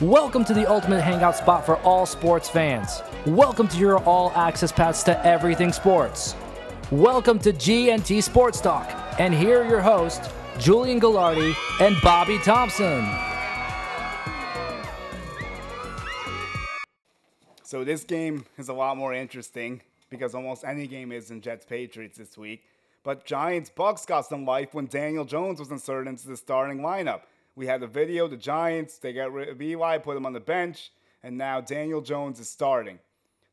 Welcome to the ultimate hangout spot for all sports fans. Welcome to your all access pass to everything sports. Welcome to GNT Sports Talk. And here are your hosts, Julian Gallardi and Bobby Thompson. So this game is a lot more interesting because almost any game is in Jets Patriots this week. But Giants Bucks got some life when Daniel Jones was inserted into the starting lineup. We had the video, the Giants, they got rid of Eli, put him on the bench, and now Daniel Jones is starting.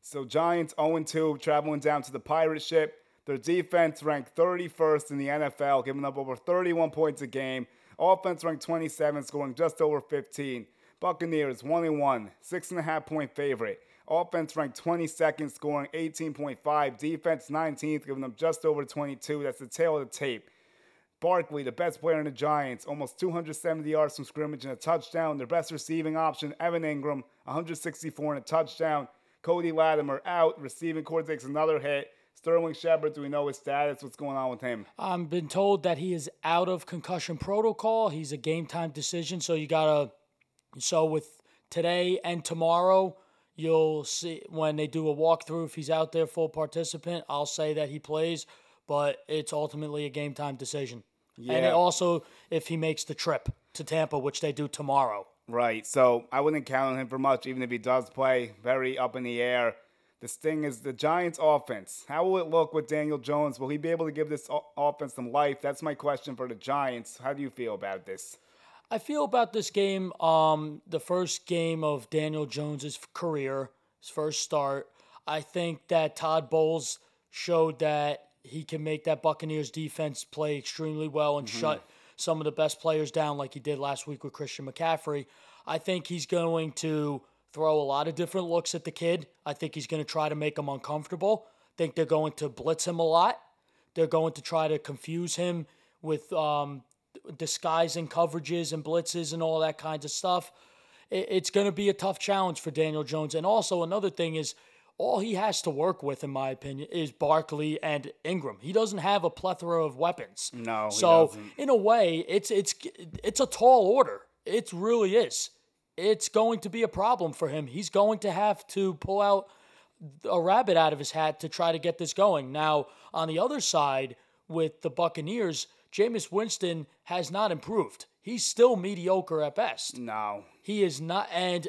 So Giants 0-2, traveling down to the pirate ship. Their defense ranked 31st in the NFL, giving up over 31 points a game. Offense ranked 27, scoring just over 15. Buccaneers 1 1, 6.5 point favorite. Offense ranked 22nd, scoring 18.5. Defense 19th, giving them just over 22. That's the tale of the tape. Barkley, the best player in the Giants, almost 270 yards from scrimmage and a touchdown. Their best receiving option, Evan Engram, 164 and a touchdown. Cody Latimer out. Receiving corps takes another hit. Sterling Shepard, do we know his status? What's going on with him? I've been told that he is out of concussion protocol. He's a game time decision, so you gotta. So with today and tomorrow, you'll see when they do a walkthrough if he's out there full participant. I'll say that he plays, but it's ultimately a game time decision. And it also if he makes the trip to Tampa, which they do tomorrow. Right. So I wouldn't count on him for much, even if he does play. Very up in the air. The thing is the Giants' offense. How will it look with Daniel Jones? Will he be able to give this o- offense some life? That's my question for the Giants. How do you feel about this? I feel about this game, um, the first game of Daniel Jones's career, his first start. I think that Todd Bowles showed that he can make that Buccaneers defense play extremely well and shut some of the best players down, like he did last week with Christian McCaffrey. I think he's going to throw a lot of different looks at the kid. I think he's going to try to make him uncomfortable. I think they're going to blitz him a lot. They're going to try to confuse him with um, disguising coverages and blitzes and all that kinds of stuff. It's going to be a tough challenge for Daniel Jones. And also another thing is all he has to work with, in my opinion, is Barkley and Engram. He doesn't have a plethora of weapons. No, he So in a way, it's it's it's a tall order. It really is. It's going to be a problem for him. He's going to have to pull out a rabbit out of his hat to try to get this going. Now, on the other side, with the Buccaneers, Jameis Winston has not improved. He's still mediocre at best. No. He is not, and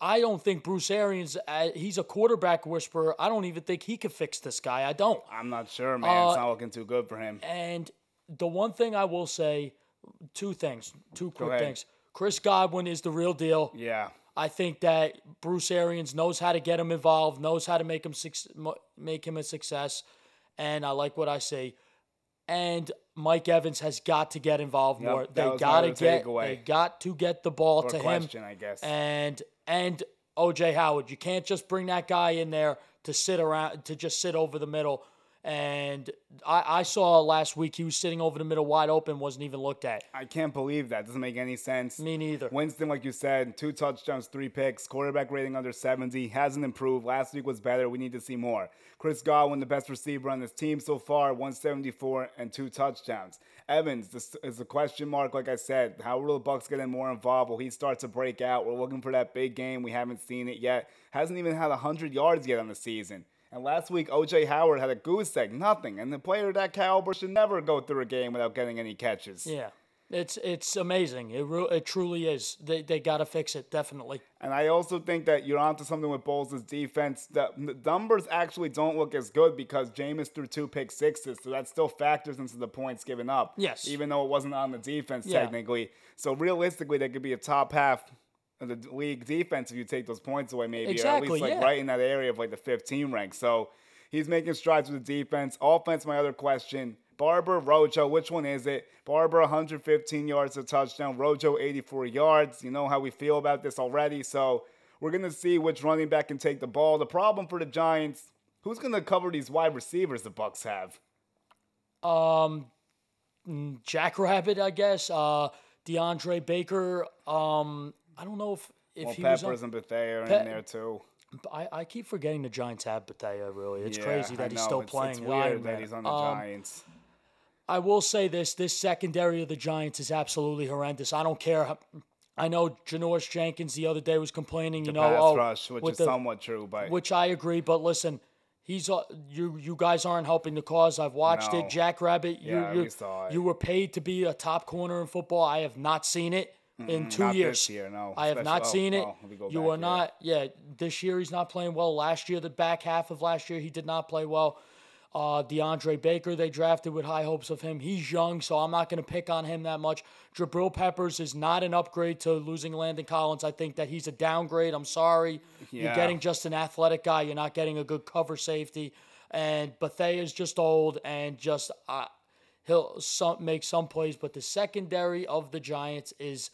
I don't think Bruce Arians. Uh, he's a quarterback whisperer. I don't even think he could fix this guy. I don't. I'm not sure, man. it's Uh, not looking too good for him. And the one thing I will say, two things, two quick things. Chris Godwin is the real deal. Yeah. I think that Bruce Arians knows how to get him involved, knows how to make him make him a success, and I like what I see. And Mike Evans has got to get involved Yep, more. They got to get takeaway. they got to get the ball Or to him. question, I guess. And and OJ Howard, you can't just bring that guy in there to sit around to just sit over the middle. And I, I saw last week he was sitting over the middle wide open, wasn't even looked at. I can't believe that. Doesn't make any sense. Me neither. Winston, like you said, two touchdowns, three picks, quarterback rating under 70, hasn't improved. Last week was better. We need to see more. Chris Godwin, the best receiver on this team so far, 174 and two touchdowns. Evans, this is a question mark, like I said. How will the Bucks get in more involved? Will he start to break out? We're looking for that big game. We haven't seen it yet. Hasn't even had 100 yards yet on the season. And last week, OJ Howard had a goose egg, nothing. And the player of that caliber should never go through a game without getting any catches. Yeah, it's it's amazing. It re- it truly is. They they got to fix it definitely. And I also think that you're onto something with Bowles' defense. The, the numbers actually don't look as good because Jameis threw two pick sixes, so that still factors into the points given up. Yes. Even though it wasn't on the defense Yeah. technically. So realistically, they could be a top half the league defense if you take those points away, maybe, or at least like yeah. right in that area of like the 15 rank. So he's making strides with the defense. Offense, my other question. Barber, Rojo, which one is it? Barber, 115 yards, a touchdown. Rojo, 84 yards. You know how we feel about this already. So we're going to see which running back can take the ball. The problem for the Giants, who's going to cover these wide receivers the Bucks have? Um, mm, Jackrabbit, I guess. Uh, DeAndre Baker. Um, I don't know if if Well, he was Peppers on, and Bethea are Pe- in there too. I, I keep forgetting the Giants have Bethea. Really, it's Yeah, crazy that he's still It's- playing. It's weird that he's on the Um, Giants. I will say this: this secondary of the Giants is absolutely horrendous. I don't care. How, I know Janoris Jenkins the other day was complaining, you know, pass oh, rush, which is the- somewhat true, but which I agree. But listen, he's uh, you. You guys aren't helping the cause. I've watched No. it. Jack Rabbit, you Yeah, you, we saw it. you were paid to be a top corner in football. I have not seen it in two not years. year, no. I have Especially- not oh, seen it. oh, me you are not. Yeah, this year he's not playing well. Last year, the back half of last year, he did not play well. Uh, DeAndre Baker, they drafted with high hopes of him. He's young, so I'm not going to pick on him that much. Jabril Peppers is not an upgrade to losing Landon Collins. I think that he's a downgrade. I'm sorry. You're getting just an athletic guy. You're not getting a good cover safety. And Bethea is just old and just uh, he'll some, make some plays, but the secondary of the Giants is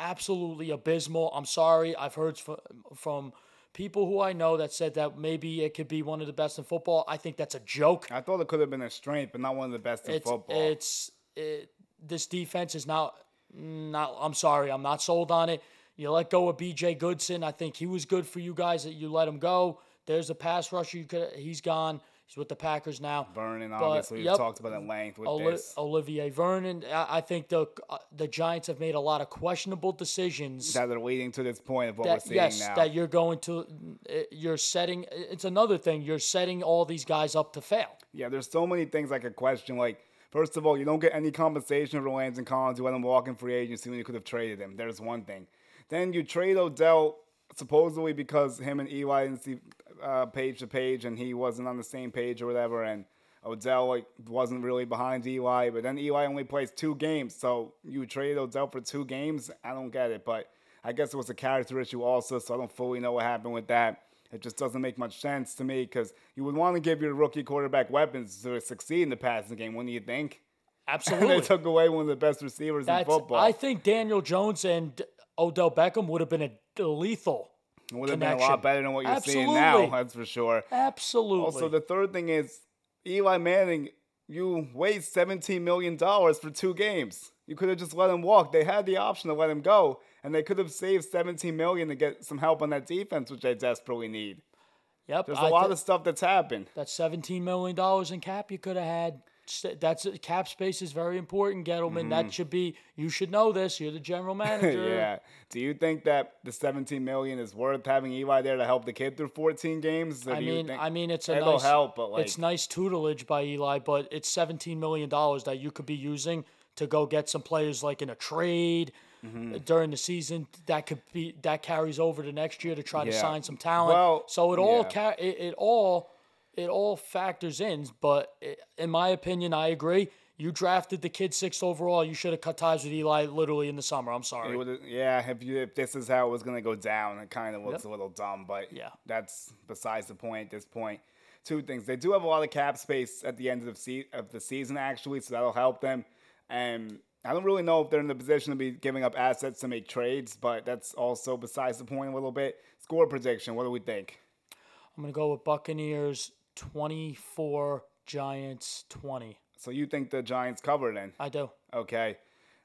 absolutely abysmal. I'm sorry. I've heard from, from people who I know that said that maybe it could be one of the best in football. I think that's a joke. I thought it could have been a strength, but not one of the best in It's football. it's it, this defense is not not. I'm sorry. I'm not sold on it. You let go of B.J. Goodson. I think he was good for you guys that you let him go. There's a pass rusher. You could. He's gone. He's with the Packers now. Vernon, But, obviously, we yep. talked about at length with Oli- this. Olivier Vernon. I, I think the uh, the Giants have made a lot of questionable decisions. that are leading to this point of what that we're seeing yes, now. that you're going to, uh, you're setting. It's another thing. You're setting all these guys up to fail. Yeah, there's so many things I could question. Like, first of all, you don't get any compensation for and Collins. You let him walk in free agency when you could have traded him. There's one thing. Then you trade Odell supposedly because him and Eli didn't see uh, page to page and he wasn't on the same page or whatever. And Odell like wasn't really behind Eli, but then Eli only plays two games. So you trade Odell for two games. I don't get it, but I guess it was a character issue also. So I don't fully know what happened with that. It just doesn't make much sense to me because you would want to give your rookie quarterback weapons to succeed in the passing game, wouldn't you think? And Absolutely. they took away one of the best receivers in football. I think Daniel Jones and Odell Beckham would have been a lethal. it would have been a connection. lot better than what you're seeing now, Absolutely. that's for sure. Absolutely. Also, the third thing is Eli Manning, you waste $17 million for two games. You could have just let him walk. They had the option to let him go, and they could have saved 17 million to get some help on that defense, which they desperately need. yep. There's a a lot of stuff that's happened. That's seventeen million dollars in cap you could have had. That's cap space is very important, Gettleman. That should be. You should know this. You're the general manager. Mm-hmm. yeah. Do you think that the 17 million is worth having Eli there to help the kid through 14 games? I mean, think- I mean, it's a It'll nice help, but like it's nice tutelage by Eli, but it's seventeen million dollars that you could be using to go get some players like in a trade Mm-hmm. during the season. That could be that carries over to next year to try to sign some talent. Well, so it all yeah. ca- it, it all it all factors in. But in my opinion, I agree. You drafted the kid sixth overall. You should have cut ties with Eli literally in the summer. I'm sorry. Yeah, if you if this is how it was gonna go down, it kind of looks a little dumb, but Yeah. that's besides the point at this point. Two things: they do have a lot of cap space at the end of the se- of the season, actually, so that'll help them. And I don't really know if they're in the position to be giving up assets to make trades, but that's also besides the point a little bit. Score prediction: What do we think? I'm gonna go with Buccaneers 24, Giants 20. So you think the Giants cover then? I do. Okay.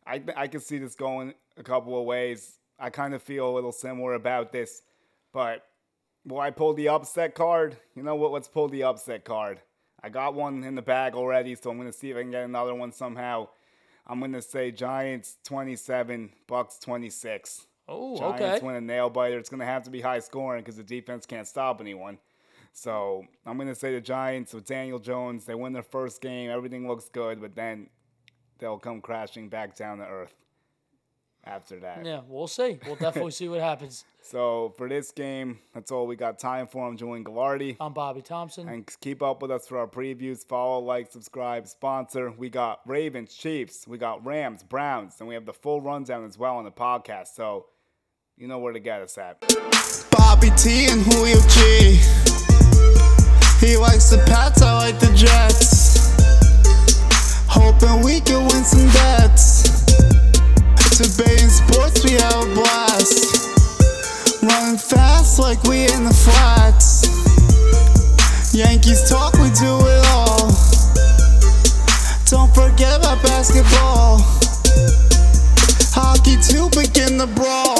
I, th- I can see this going a couple of ways. I kind of feel a little similar about this, but will I pull the upset card? You know what? Let's pull the upset card. I got one in the bag already, so I'm going to see if I can get another one somehow. I'm going to say Giants 27, Bucks 26. Oh, okay. Giants okay. win a nail biter. It's going to have to be high scoring because the defense can't stop anyone. So I'm going to say the Giants with Daniel Jones. They win their first game. Everything looks good, but then they'll come crashing back down to earth after that. Yeah, we'll see. We'll definitely see what happens. So for this game, that's all we got time for. I'm Julian Gallardi. I'm Bobby Thompson. And keep up with us for our previews. Follow, like, subscribe, sponsor. We got Ravens, Chiefs, we got Rams, Browns, and we have the full rundown as well on the podcast. So you know where to get us at. Bobby T and Julio G. He likes the Pats, I like the Jets. Hoping we can win some bets. Debating sports, we have a blast. Running fast like we in the flats. Yankees talk, we do it all. Don't forget about basketball. Hockey too, begin the brawl.